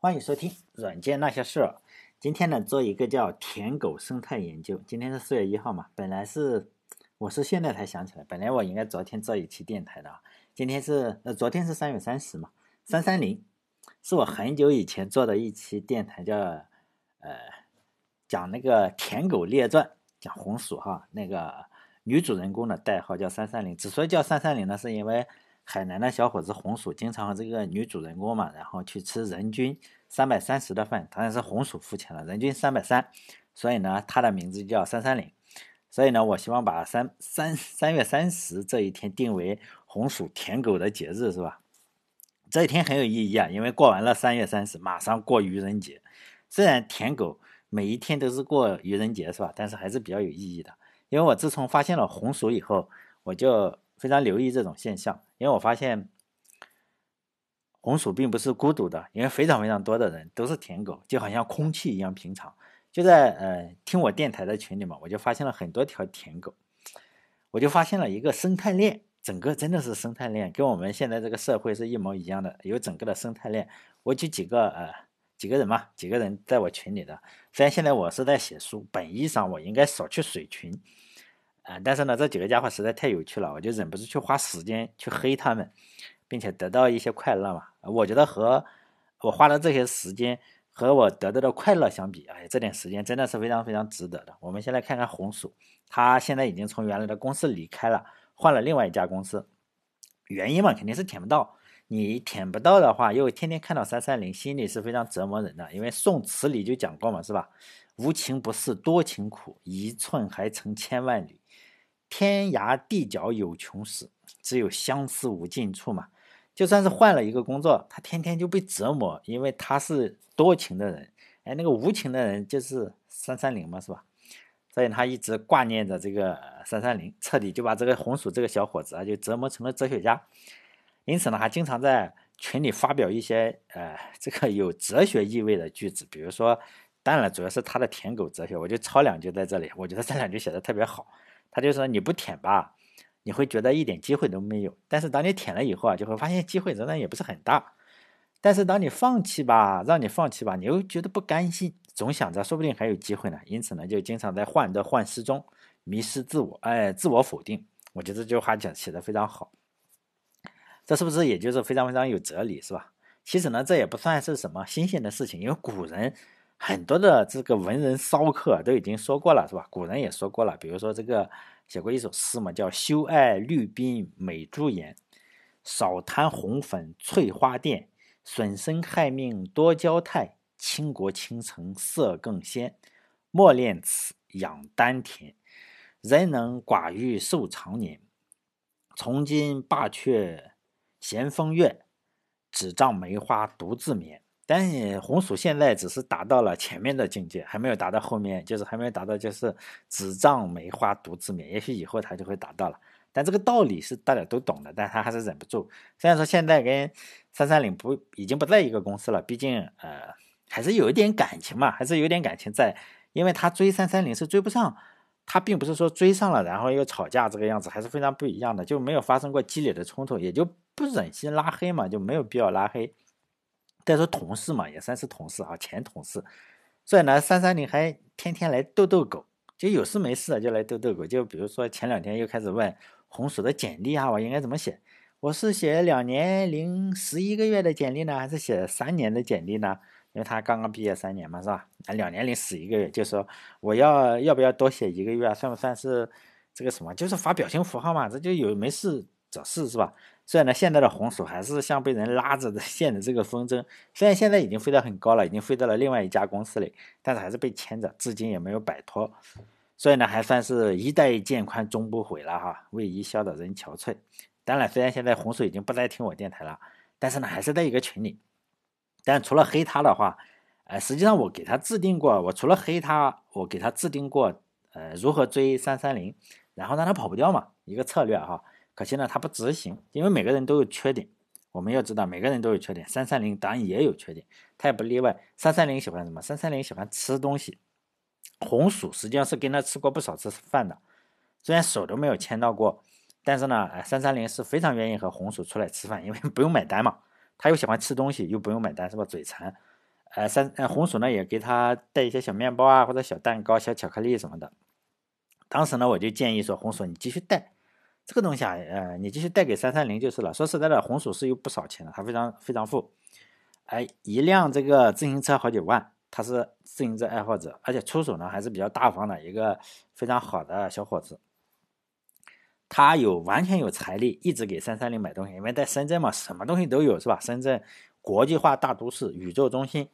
欢迎收听《软件那些事儿》。今天呢，做一个叫舔狗生态研究。今天是四月一号嘛，本来是我是现在才想起来，本来我应该昨天做一期电台的啊。今天是呃，昨天是三月三十嘛，三三零是我很久以前做的一期电台，叫呃讲那个《舔狗列传》，讲红薯哈，那个女主人公的代号叫三三零。之所以叫三三零呢，是因为。海南的小伙子红薯经常和这个女主人公嘛，然后去吃人均三百三十的饭，当然是红薯付钱了，人均三百三，所以呢，他的名字叫三三零。所以呢，我希望把三三三月三十这一天定为红薯舔狗的节日，是吧？这一天很有意义啊，因为过完了三月三十，马上过愚人节。虽然舔狗每一天都是过愚人节，是吧？但是还是比较有意义的，因为我自从发现了红薯以后，我就。非常留意这种现象，因为我发现红薯并不是孤独的，因为非常非常多的人都是舔狗，就好像空气一样平常。就在呃听我电台的群里嘛，我就发现了很多条舔狗，我就发现了一个生态链，整个真的是生态链，跟我们现在这个社会是一模一样的，有整个的生态链。我举几个呃几个人嘛，几个人在我群里的，虽然现在我是在写书，本意上我应该少去水群。啊，但是呢，这几个家伙实在太有趣了，我就忍不住去花时间去黑他们，并且得到一些快乐嘛。我觉得和我花的这些时间和我得到的快乐相比，哎，这点时间真的是非常非常值得的。我们先来看看红薯，他现在已经从原来的公司离开了，换了另外一家公司。原因嘛，肯定是舔不到。你舔不到的话，又天天看到三三零，心里是非常折磨人的。因为宋词里就讲过嘛，是吧？无情不是多情苦，一寸还成千万里。天涯地角有穷时，只有相思无尽处嘛。就算是换了一个工作，他天天就被折磨，因为他是多情的人，哎，那个无情的人就是三三零嘛，是吧？所以他一直挂念着这个三三零，彻底就把这个红薯这个小伙子啊，就折磨成了哲学家。因此呢，还经常在群里发表一些呃这个有哲学意味的句子，比如说，当然了，主要是他的舔狗哲学，我就抄两句在这里，我觉得这两句写的特别好。他就说你不舔吧，你会觉得一点机会都没有。但是当你舔了以后啊，就会发现机会仍然也不是很大。但是当你放弃吧，让你放弃吧，你又觉得不甘心，总想着说不定还有机会呢。因此呢，就经常在患得患失中迷失自我，哎，自我否定。我觉得这句话讲写的非常好。这是不是也就是非常非常有哲理，是吧？其实呢，这也不算是什么新鲜的事情，因为古人。很多的这个文人骚客都已经说过了，是吧？古人也说过了，比如说这个写过一首诗嘛，叫“休爱绿鬓美朱颜，少贪红粉翠花钿。损身害命多娇态，倾国倾城色更鲜。莫恋此，养丹田。人能寡欲寿长年，从今罢却闲风月，只仗梅花独自眠。”但是红薯现在只是达到了前面的境界，还没有达到后面，就是还没有达到，就是只仗梅花独自眠。也许以后他就会达到了。但这个道理是大家都懂的，但他还是忍不住。虽然说现在跟三三零不已经不在一个公司了，毕竟呃还是有一点感情嘛，还是有点感情在。因为他追三三零是追不上，他并不是说追上了然后又吵架这个样子，还是非常不一样的，就没有发生过激烈的冲突，也就不忍心拉黑嘛，就没有必要拉黑。再说同事嘛，也算是同事啊，前同事。所以呢，三三零还天天来逗逗狗，就有事没事就来逗逗狗。就比如说前两天又开始问红薯的简历啊，我应该怎么写？我是写两年零十一个月的简历呢，还是写三年的简历呢？因为他刚刚毕业三年嘛，是吧？啊，两年零十一个月，就说我要要不要多写一个月？算不算是这个什么？就是发表情符号嘛，这就有没事找事是吧？虽然呢，现在的红薯还是像被人拉着的 线的这个风筝，虽然现在已经飞得很高了，已经飞到了另外一家公司里，但是还是被牵着，至今也没有摆脱。所以呢，还算是一代渐宽终不悔了哈，为伊消得人憔悴。当然，虽然现在红薯已经不再听我电台了，但是呢，还是在一个群里。但除了黑他的话，呃，实际上我给他制定过，我除了黑他，我给他制定过，呃，如何追三三零，然后让他跑不掉嘛，一个策略哈。可惜呢，他不执行，因为每个人都有缺点。我们要知道，每个人都有缺点。三三零当然也有缺点，他也不例外。三三零喜欢什么？三三零喜欢吃东西。红薯实际上是跟他吃过不少次饭的，虽然手都没有牵到过，但是呢，哎，三三零是非常愿意和红薯出来吃饭，因为 不用买单嘛。他又喜欢吃东西，又不用买单，是吧？嘴馋。呃，三呃红薯呢也给他带一些小面包啊，或者小蛋糕、小巧克力什么的。当时呢，我就建议说，红薯你继续带这个东西啊，呃，你继续带给三三零就是了。说实在的，红薯是有不少钱的，他非常非常富。哎，一辆这个自行车好几万，他是自行车爱好者，而且出手呢还是比较大方的一个非常好的小伙子。他有完全有财力一直给三三零买东西，因为在深圳嘛，什么东西都有，是吧？深圳国际化大都市，宇宙中心。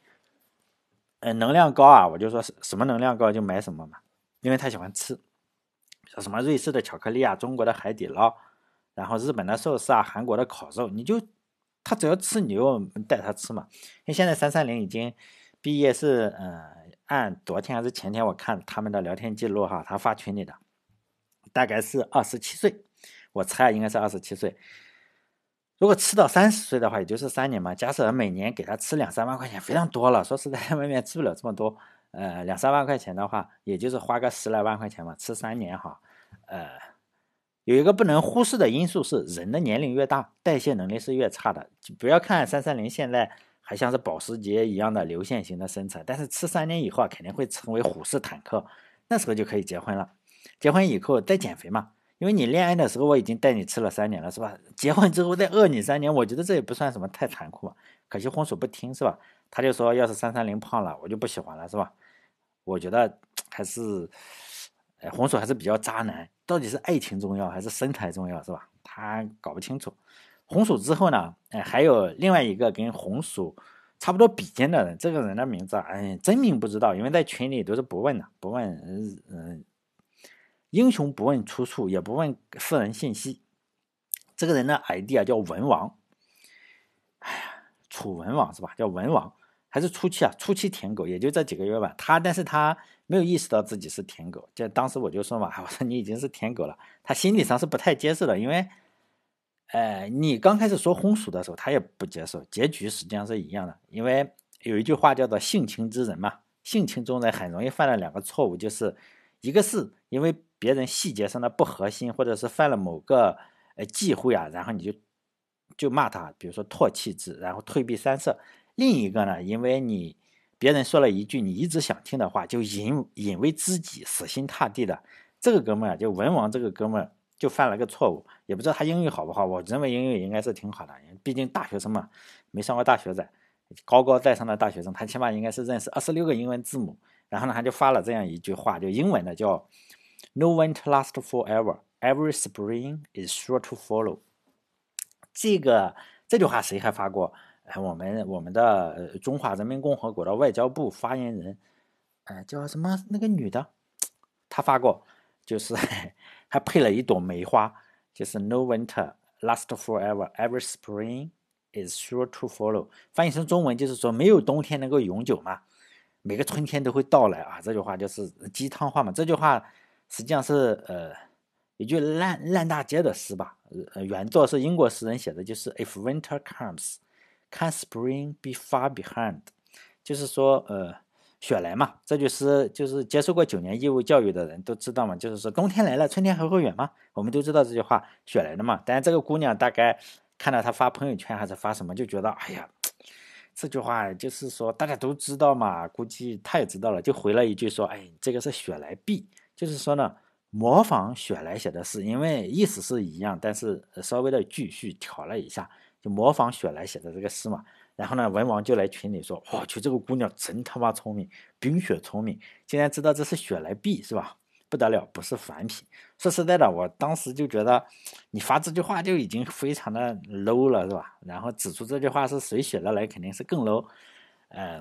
嗯，能量高啊，我就说什么能量高就买什么嘛，因为他喜欢吃，像什么瑞士的巧克力啊，中国的海底捞，然后日本的寿司啊，韩国的烤肉，你就。他只要吃，你就带他吃嘛。因为现在三三零已经毕业是，嗯，按昨天还是前天我看他们的聊天记录哈，他发群里的，大概是二十七岁，我猜应该是二十七岁。如果吃到三十岁的话，也就是三年嘛。假设每年给他吃两三万块钱，非常多了。说实在，外面吃不了这么多，呃，两三万块钱的话，也就是花个十来万块钱嘛，吃三年哈，呃。有一个不能忽视的因素是，人的年龄越大，代谢能力是越差的。不要看三三零现在还像是保时捷一样的流线型的身材，但是吃三年以后啊，肯定会成为虎式坦克。那时候就可以结婚了。结婚以后再减肥嘛，因为你恋爱的时候我已经带你吃了三年了，是吧？结婚之后再饿你三年，我觉得这也不算什么太残酷。可惜红薯不听，是吧？他就说，要是三三零胖了，我就不喜欢了，是吧？我觉得 还是。红薯还是比较渣男，到底是爱情重要还是身材重要，是吧？他搞不清楚。红薯之后呢，哎，还有另外一个跟红薯差不多比肩的人，这个人的名字，哎，真名不知道，因为在群里都是不问的，不问，嗯嗯，英雄不问出处，也不问私人信息。这个人的 ID 啊叫文王，哎呀，楚文王是吧？叫文王。还是初期啊，初期舔狗也就这几个月吧。他，但是他没有意识到自己是舔狗。就当时我就说嘛，我说你已经是舔狗了。他心理上是不太接受的，因为，呃，你刚开始说红薯的时候，他也不接受。结局实际上是一样的，因为有一句话叫做“性情之人”嘛，性情中人很容易犯了两个错误，就是一个是因为别人细节上的不合心，或者是犯了某个呃忌讳啊，然后你就就骂他，比如说唾弃之，然后退避三舍。另一个呢，因为你别人说了一句你一直想听的话，就引引为知己，死心塌地的。这个哥们儿就文王这个哥们儿就犯了个错误，也不知道他英语好不好。我认为英语应该是挺好的，毕竟大学生嘛，没上过大学的，高高在上的大学生，他起码应该是认识二十六个英文字母。然后呢，他就发了这样一句话，就英文的叫 “No winter lasts forever, every spring is sure to follow”。这个这句话谁还发过？哎，我们我们的中华人民共和国的外交部发言人，哎，叫什么那个女的，她发过，就是还配了一朵梅花，就是 No winter lasts forever, every spring is sure to follow。翻译成中文就是说，没有冬天能够永久嘛，每个春天都会到来啊。这句话就是鸡汤话嘛。这句话实际上是呃一句烂烂大街的诗吧。原作是英国诗人写的，就是 If winter comes。Can spring be far behind？就是说，呃，雪来嘛，这句诗就是接受过九年义务教育的人都知道嘛。就是说，冬天来了，春天还会远吗？我们都知道这句话，雪来了嘛。但是这个姑娘大概看到他发朋友圈还是发什么，就觉得，哎呀，这句话就是说大家都知道嘛，估计他也知道了，就回了一句说，哎，这个是雪来碧，就是说呢，模仿雪莱写的诗，因为意思是一样，但是稍微的句序调了一下。就模仿雪莱写的这个诗嘛，然后呢，文王就来群里说：“我去，这个姑娘真他妈聪明，冰雪聪明，竟然知道这是雪莱币是吧？不得了，不是凡品。说实在的，我当时就觉得你发这句话就已经非常的 low 了，是吧？然后指出这句话是谁写的来，肯定是更 low。呃，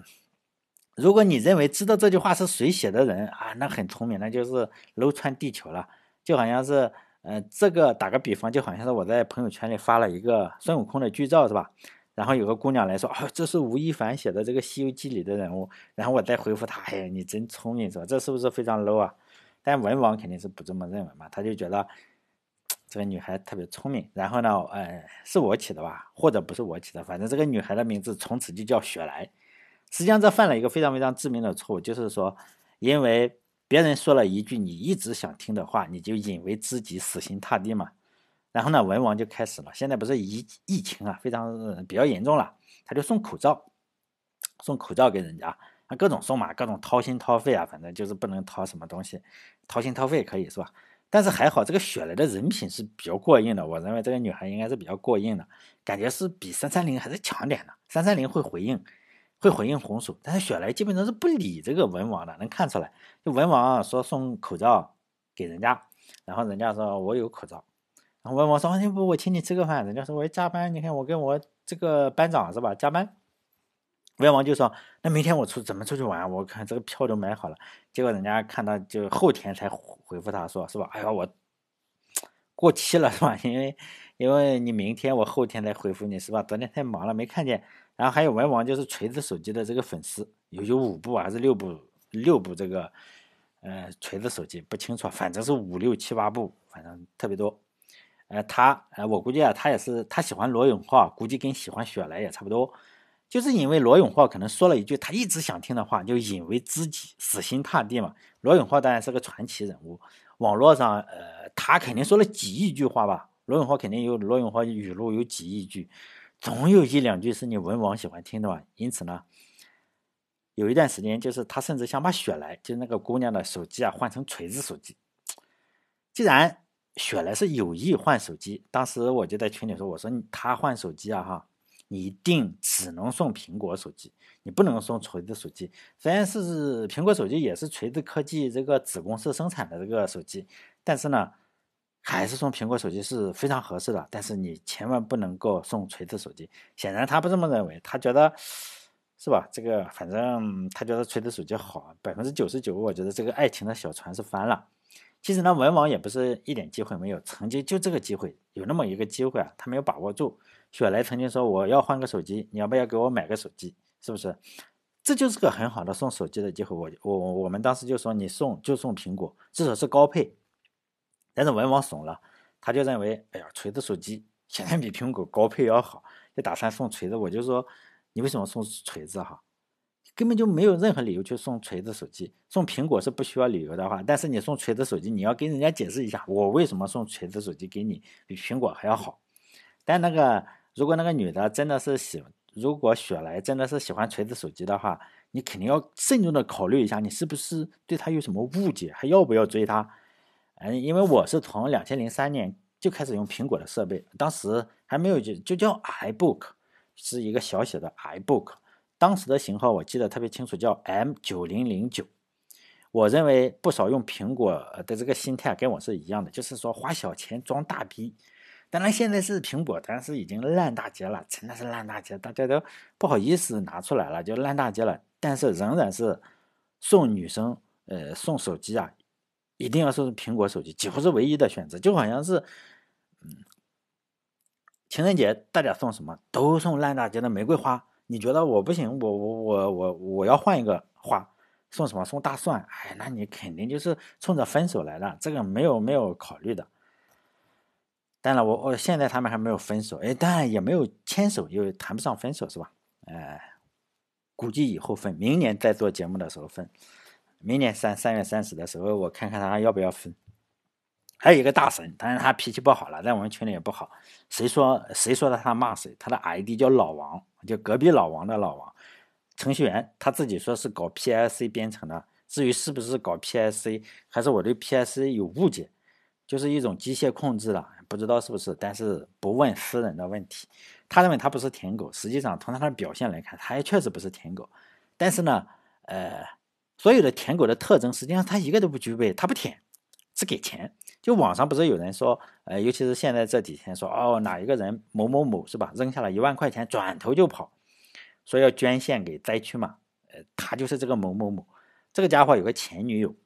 如果你认为知道这句话是谁写的人啊，那很聪明，那就是楼穿地球了，就好像是。呃，这个打个比方，就好像是我在朋友圈里发了一个孙悟空的剧照，是吧？然后有个姑娘来说，哦，这是吴亦凡写的这个《西游记》里的人物。然后我再回复她，哎呀，你真聪明，是吧？这是不是非常 low 啊？但文王肯定是不这么认为嘛，他就觉得这个女孩特别聪明。然后呢，呃，是我起的吧？或者不是我起的？反正这个女孩的名字从此就叫雪莱。实际上，这犯了一个非常非常致命的错误，就是说，因为。别人说了一句你一直想听的话，你就引为知己，死心塌地嘛。然后呢，文王就开始了。现在不是疫疫情啊，非常比较严重了，他就送口罩，送口罩给人家，啊，各种送嘛，各种掏心掏肺啊，反正就是不能掏什么东西，掏心掏肺可以是吧？但是还好，这个雪莱的人品是比较过硬的。我认为这个女孩应该是比较过硬的，感觉是比三三零还是强点的。三三零会回应，会回应红薯，但是雪莱基本上是不理这个文王的，能看出来。就文王说送口罩给人家，然后人家说我有口罩，然后文王说要不我请你吃个饭，人家说我要加班，你看我跟我这个班长是吧加班。文王就说：“那明天我出怎么出去玩？我看这个票都买好了。”结果人家看到就后天才回复他说：“是吧？哎呀，我 过期了是吧？因为因为你明天我后天再回复你是吧？昨天太忙了没看见。”然后还有文王就是锤子手机的这个粉丝，有有五部还是六部？六部这个呃锤子手机不清楚，反正是五六七八部，反正特别多。呃，他呃我估计啊，他也是他喜欢罗永浩，估计跟喜欢雪莱也差不多。就是因为罗永浩可能说了一句他一直想听的话，就引为知己，死心塌地嘛。罗永浩当然是个传奇人物，网络上呃，他肯定说了几亿句话吧。罗永浩肯定有罗永浩语录有几亿句，总有一两句是你文王喜欢听的吧。因此呢，有一段时间就是他甚至想把雪莱，就是那个姑娘的手机啊，换成锤子手机。既然雪莱是有意换手机，当时我就在群里说，我说他换手机啊，哈。你一定只能送苹果手机，你不能送锤子手机。虽然是苹果手机也是锤子科技这个子公司生产的这个手机，但是呢，还是送苹果手机是非常合适的。但是你千万不能够送锤子手机。显然他不这么认为，他觉得是吧？这个反正他觉得锤子手机好，百分之九十九，我觉得这个爱情的小船是翻了。其实呢，文王也不是一点机会没有，曾经就这个机会，有那么一个机会啊，他没有把握住。雪莱曾经说：“我要换个手机，你要不要给我买个手机？是不是？这就是个很好的送手机的机会。我我我们当时就说，你送就送苹果，至少是高配。但是文王怂了，他就认为，哎呀，锤子手机显然比苹果高配要好，就打算送锤子。我就说，你为什么送锤子？哈，根本就没有任何理由去送锤子手机。送苹果是不需要理由的话，但是你送锤子手机，你要跟人家解释一下，我为什么送锤子手机给你，比苹果还要好。但那个。如果那个女的真的是喜，如果雪莱真的是喜欢锤子手机的话，你肯定要慎重的考虑一下，你是不是对她有什么误解，还要不要追她？嗯，因为我是从两千零三年就开始用苹果的设备，当时还没有就就叫 iBook，是一个小写的 iBook，当时的型号我记得特别清楚，叫 M 九零零九。我认为不少用苹果的这个心态跟我是一样的，就是说花小钱装大逼。当然，现在是苹果，但是已经烂大街了，真的是烂大街，大家都不好意思拿出来了，就烂大街了。但是仍然是送女生，呃，送手机啊，一定要是苹果手机，几乎是唯一的选择。就好像是，嗯，情人节大家送什么都送烂大街的玫瑰花，你觉得我不行，我我我我我要换一个花，送什么？送大蒜？哎，那你肯定就是冲着分手来的，这个没有没有考虑的。当然，我我现在他们还没有分手，哎，当然也没有牵手，又谈不上分手，是吧？哎，估计以后分，明年再做节目的时候分，明年三三月三十的时候，我看看他还要不要分。还有一个大神，当然他脾气不好了，在我们群里也不好，谁说谁说的他骂谁，他的 ID 叫老王，就隔壁老王的老王，程序员，他自己说是搞 PLC 编程的，至于是不是搞 PLC，还是我对 PLC 有误解。就是一种机械控制了，不知道是不是，但是不问私人的问题。他认为他不是舔狗，实际上从他的表现来看，他也确实不是舔狗。但是呢，呃，所有的舔狗的特征，实际上他一个都不具备。他不舔，只给钱。就网上不是有人说，呃，尤其是现在这几天说，哦，哪一个人某某某是吧，扔下了一万块钱，转头就跑，说要捐献给灾区嘛。呃，他就是这个某某某，这个家伙有个前女友，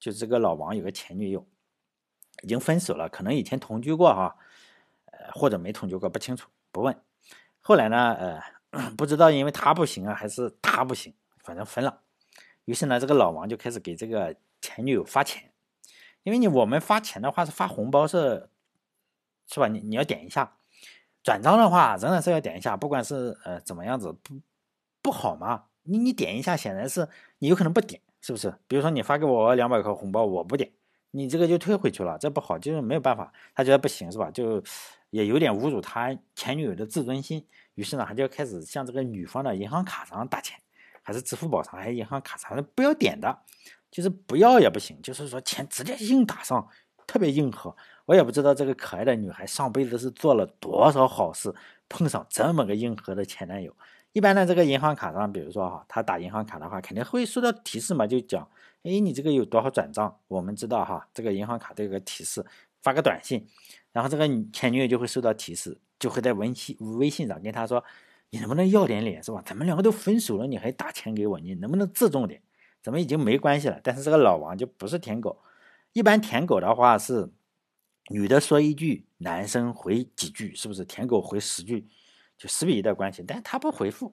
就是这个老王有个前女友。已经分手了，可能以前同居过哈，呃，或者没同居过，不清楚，不问。后来呢，呃，不知道因为他不行啊，还是他不行，反正分了。于是呢，这个老王就开始给这个前女友发钱，因为你我们发钱的话是发红包是，是吧？你你要点一下，转账的话仍然是要点一下，不管是呃怎么样子不不好嘛？你你点一下，显然是你有可能不点，是不是？比如说你发给我两百块红包，我不点。你这个就退回去了，这不好，就是没有办法，他觉得不行是吧？就也有点侮辱他前女友的自尊心，于是呢，他就开始向这个女方的银行卡上打钱，还是支付宝上，还是银行卡上，不要点的，就是不要也不行，就是说钱直接硬打上，特别硬核。我也不知道这个可爱的女孩上辈子是做了多少好事，碰上这么个硬核的前男友。一般的这个银行卡上，比如说哈，他打银行卡的话，肯定会收到提示嘛，就讲，哎，你这个有多少转账？我们知道哈，这个银行卡这个提示，发个短信，然后这个前女友就会收到提示，就会在微信微信上跟他说，你能不能要点脸是吧？咱们两个都分手了，你还打钱给我，你能不能自重点？咱们已经没关系了。但是这个老王就不是舔狗，一般舔狗的话是女的说一句，男生回几句，是不是？舔狗回十句。就十比一的关系，但是他不回复，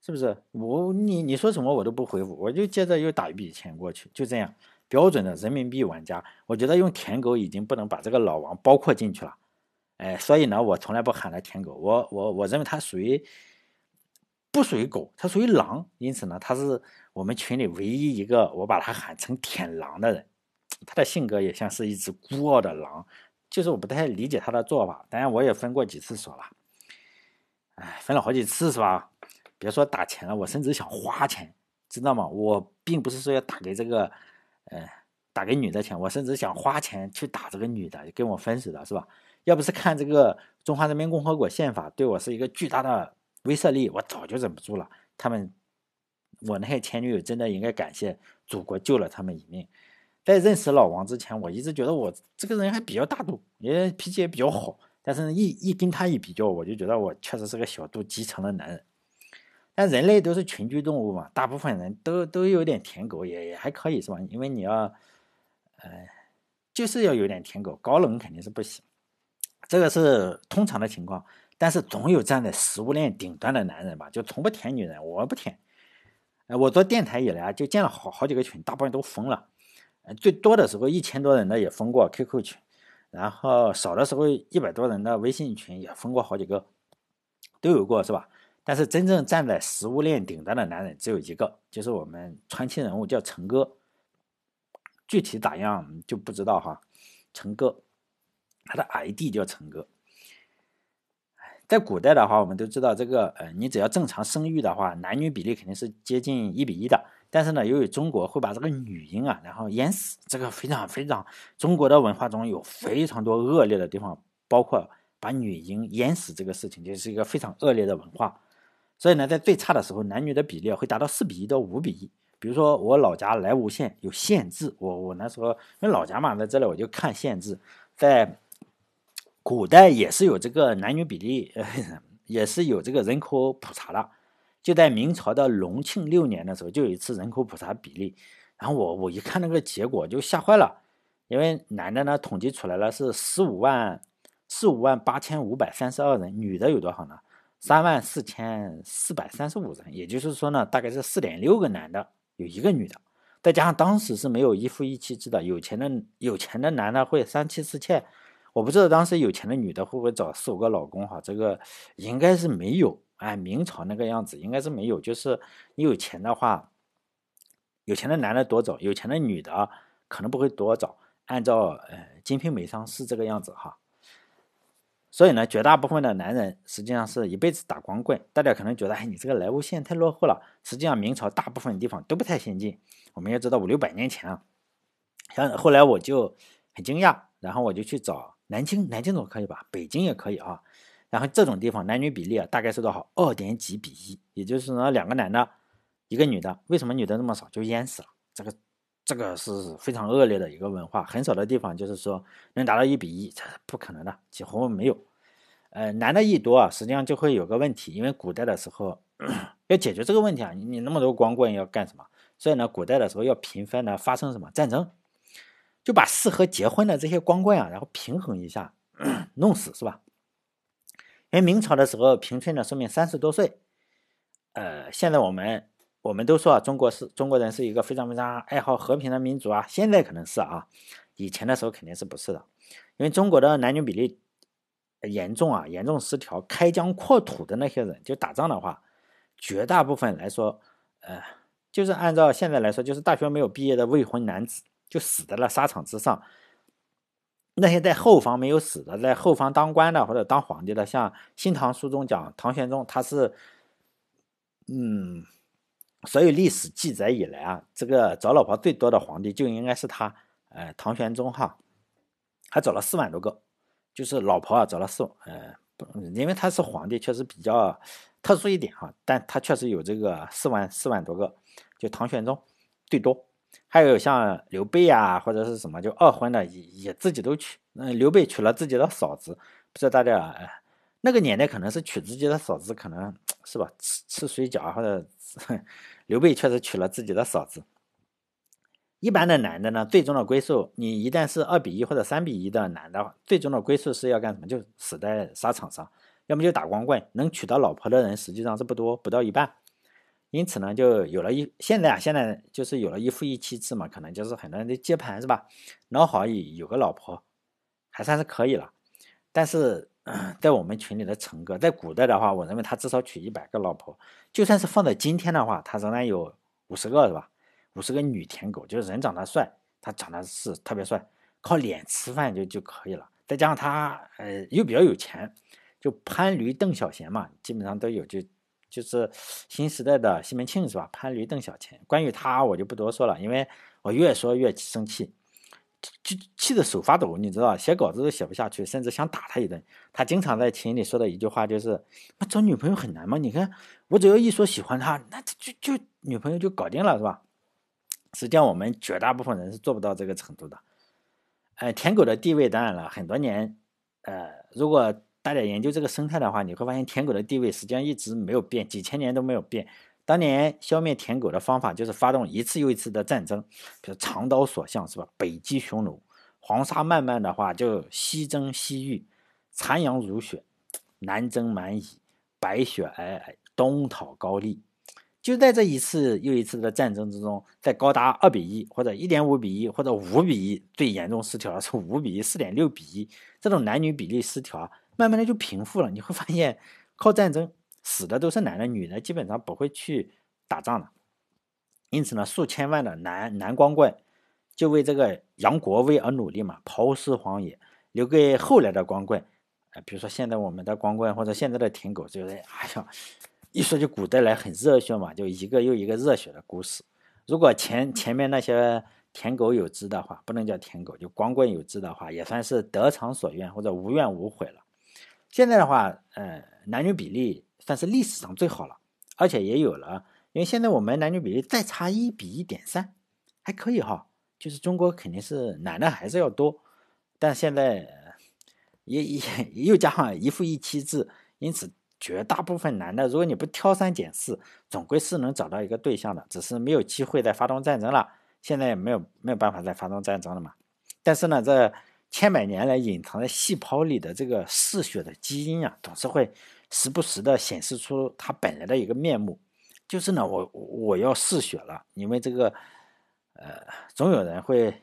是不是？我你你说什么我都不回复，我就接着又打一笔钱过去，就这样标准的人民币玩家。我觉得用舔狗已经不能把这个老王包括进去了，哎，所以呢，我从来不喊他舔狗，我我我认为他属于不属于狗，他属于狼，因此呢，他是我们群里唯一一个我把他喊成舔狼的人。他的性格也像是一只孤傲的狼，就是我不太理解他的做法，当然我也分过几次手了。哎，分了好几次是吧？别说打钱了，我甚至想花钱，知道吗？我并不是说要打给这个，呃，打给女的钱，我甚至想花钱去打这个女的，跟我分手的是吧？要不是看这个《中华人民共和国宪法》对我是一个巨大的威慑力，我早就忍不住了。他们，我那些前女友真的应该感谢祖国救了他们一命。在认识老王之前，我一直觉得我这个人还比较大度，也脾气也比较好。但是，一一跟他一比较，我就觉得我确实是个小肚鸡肠的男人。但人类都是群居动物嘛，大部分人都都有点舔狗，也也还可以是吧？因为你要，呃，就是要有点舔狗，高冷肯定是不行。这个是通常的情况。但是总有站在食物链顶端的男人吧，就从不舔女人。我不舔。呃，我做电台以来啊，就建了好好几个群，大部分都封了。呃，最多的时候一千多人的也封过 QQ 群。然后少的时候一百多人的微信群也封过好几个，都有过是吧？但是真正站在食物链顶端的男人只有一个，就是我们传奇人物叫陈哥。具体咋样就不知道哈。陈哥，他的 ID 叫陈哥。在古代的话，我们都知道这个呃，你只要正常生育的话，男女比例肯定是接近一比一的。但是呢，由于中国会把这个女婴啊，然后淹死，这个非常非常，中国的文化中有非常多恶劣的地方，包括把女婴淹死这个事情，就是一个非常恶劣的文化。所以呢，在最差的时候，男女的比例会达到四比一到五比一。比如说我老家莱无县有县志，我我那时候因为老家嘛，在这里我就看县志，在古代也是有这个男女比例，也是有这个人口普查的。就在明朝的隆庆六年的时候，就有一次人口普查比例，然后我我一看那个结果就吓坏了，因为男的呢统计出来了是十五万十五万八千五百三十二人，女的有多少呢？三万四千四百三十五人，也就是说呢，大概是四点六个男的有一个女的，再加上当时是没有一夫一妻制的，有钱的有钱的男的会三妻四妾，我不知道当时有钱的女的会不会找四五个老公哈，这个应该是没有。哎，明朝那个样子应该是没有，就是你有钱的话，有钱的男的多找，有钱的女的可能不会多找。按照呃《金瓶梅》上是这个样子哈。所以呢，绝大部分的男人实际上是一辈子打光棍。大家可能觉得，哎，你这个莱芜县太落后了。实际上，明朝大部分地方都不太先进。我们要知道，五六百年前啊，像后来我就很惊讶，然后我就去找南京，南京总可以吧？北京也可以啊。然后这种地方男女比例啊，大概是多少？二点几比一，也就是说两个男的，一个女的。为什么女的那么少？就淹死了。这个这个是非常恶劣的一个文化，很少的地方就是说能达到一比一，这是不可能的，几乎没有。呃，男的一多啊，实际上就会有个问题，因为古代的时候要解决这个问题啊，你你那么多光棍要干什么？所以呢，古代的时候要频繁的发生什么战争，就把适合结婚的这些光棍啊，然后平衡一下，弄死是吧？因为明朝的时候，平均的寿命三十多岁。呃，现在我们我们都说啊，中国是中国人是一个非常非常爱好和平的民族啊。现在可能是啊，以前的时候肯定是不是的。因为中国的男女比例严重啊，严重失调。开疆扩土的那些人，就打仗的话，绝大部分来说，呃，就是按照现在来说，就是大学没有毕业的未婚男子，就死在了沙场之上。那些在后方没有死的，在后方当官的或者当皇帝的，像《新唐书》中讲唐玄宗，他是，嗯，所有历史记载以来啊，这个找老婆最多的皇帝就应该是他，呃，唐玄宗哈，他找了四万多个，就是老婆啊找了四，呃，因为他是皇帝，确实比较特殊一点哈，但他确实有这个四万四万多个，就唐玄宗最多，还有像刘备啊或者是什么就二婚的也也自己都娶，嗯，刘备娶了自己的嫂子，不知道大家，那个年代可能是娶自己的嫂子，可能是吧，吃吃水饺或者。刘备确实娶了自己的嫂子。一般的男的呢，最终的归宿，你一旦是二比一或者三比一的男的，最终的归宿是要干什么？就死在沙场上，要么就打光棍。能娶到老婆的人实际上是不多，不到一半。因此呢，就有了一现在啊，现在就是有了一夫一妻制嘛，可能就是很多人都接盘是吧？老好有个老婆，还算是可以了。但是。在我们群里的陈哥，在古代的话，我认为他至少娶一百个老婆。就算是放在今天的话，他仍然有五十个，是吧？五十个女舔狗，就是人长得帅，他长得是特别帅，靠脸吃饭就就可以了。再加上他呃又比较有钱，就潘驴邓小闲嘛，基本上都有。就就是新时代的西门庆是吧？潘驴邓小钱。关于他我就不多说了，因为我越说越生气。就气得手发抖，你知道，写稿子都写不下去，甚至想打他一顿。他经常在群里说的一句话就是：“那找女朋友很难吗？你看我只要一说喜欢他，那就就女朋友就搞定了，是吧？”实际上，我们绝大部分人是做不到这个程度的。哎，舔狗的地位当然了，很多年，呃，如果大家研究这个生态的话，你会发现舔狗的地位实际上一直没有变，几千年都没有变。当年消灭舔狗的方法就是发动一次又一次的战争，比如长刀所向，是吧？北击匈奴，黄沙漫漫的话就西征西域，残阳如血，南征蛮夷，白雪皑皑，东讨高丽。就在这一次又一次的战争之中，在高达二比一或者一点五比一或者五比一，最严重失调是五比一、四点六比一，这种男女比例失调，慢慢的就平复了。你会发现，靠战争。死的都是男的，女的基本上不会去打仗了。因此呢，数千万的男男光棍就为这个扬国威而努力嘛，抛尸荒野，留给后来的光棍。呃，比如说现在我们的光棍或者现在的舔狗，就是哎呀，一说就古代来很热血嘛，就一个又一个热血的故事。如果前前面那些舔狗有知的话，不能叫舔狗，就光棍有知的话，也算是得偿所愿或者无怨无悔了。现在的话，呃，男女比例。算是历史上最好了，而且也有了，因为现在我们男女比例再差一比一点三，还可以哈。就是中国肯定是男的还是要多，但现在也也又加上一夫一妻制，因此绝大部分男的，如果你不挑三拣四，总归是能找到一个对象的，只是没有机会再发动战争了。现在也没有没有办法再发动战争了嘛。但是呢，这千百年来隐藏在细胞里的这个嗜血的基因啊，总是会。时不时的显示出它本来的一个面目，就是呢，我我要嗜血了，因为这个，呃，总有人会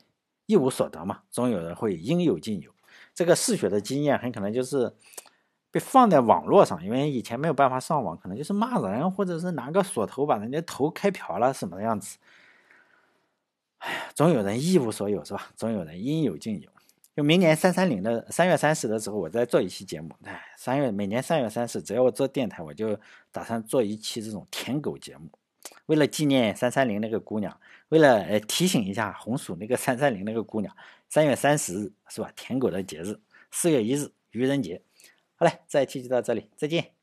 一无所得嘛，总有人会应有尽有。这个嗜血的经验很可能就是被放在网络上，因为以前没有办法上网，可能就是骂人，或者是拿个锁头把人家头开瓢了什么样子。哎呀，总有人一无所有是吧？总有人应有尽有。就明年三三零的三月三十的时候，我再做一期节目。哎，三月每年三月三十，只要我做电台，我就打算做一期这种舔狗节目。为了纪念三三零那个姑娘，为了呃提醒一下红薯那个三三零那个姑娘，三月三十日是吧？舔狗的节日，四月一日愚人节。好嘞，这一期就到这里，再见。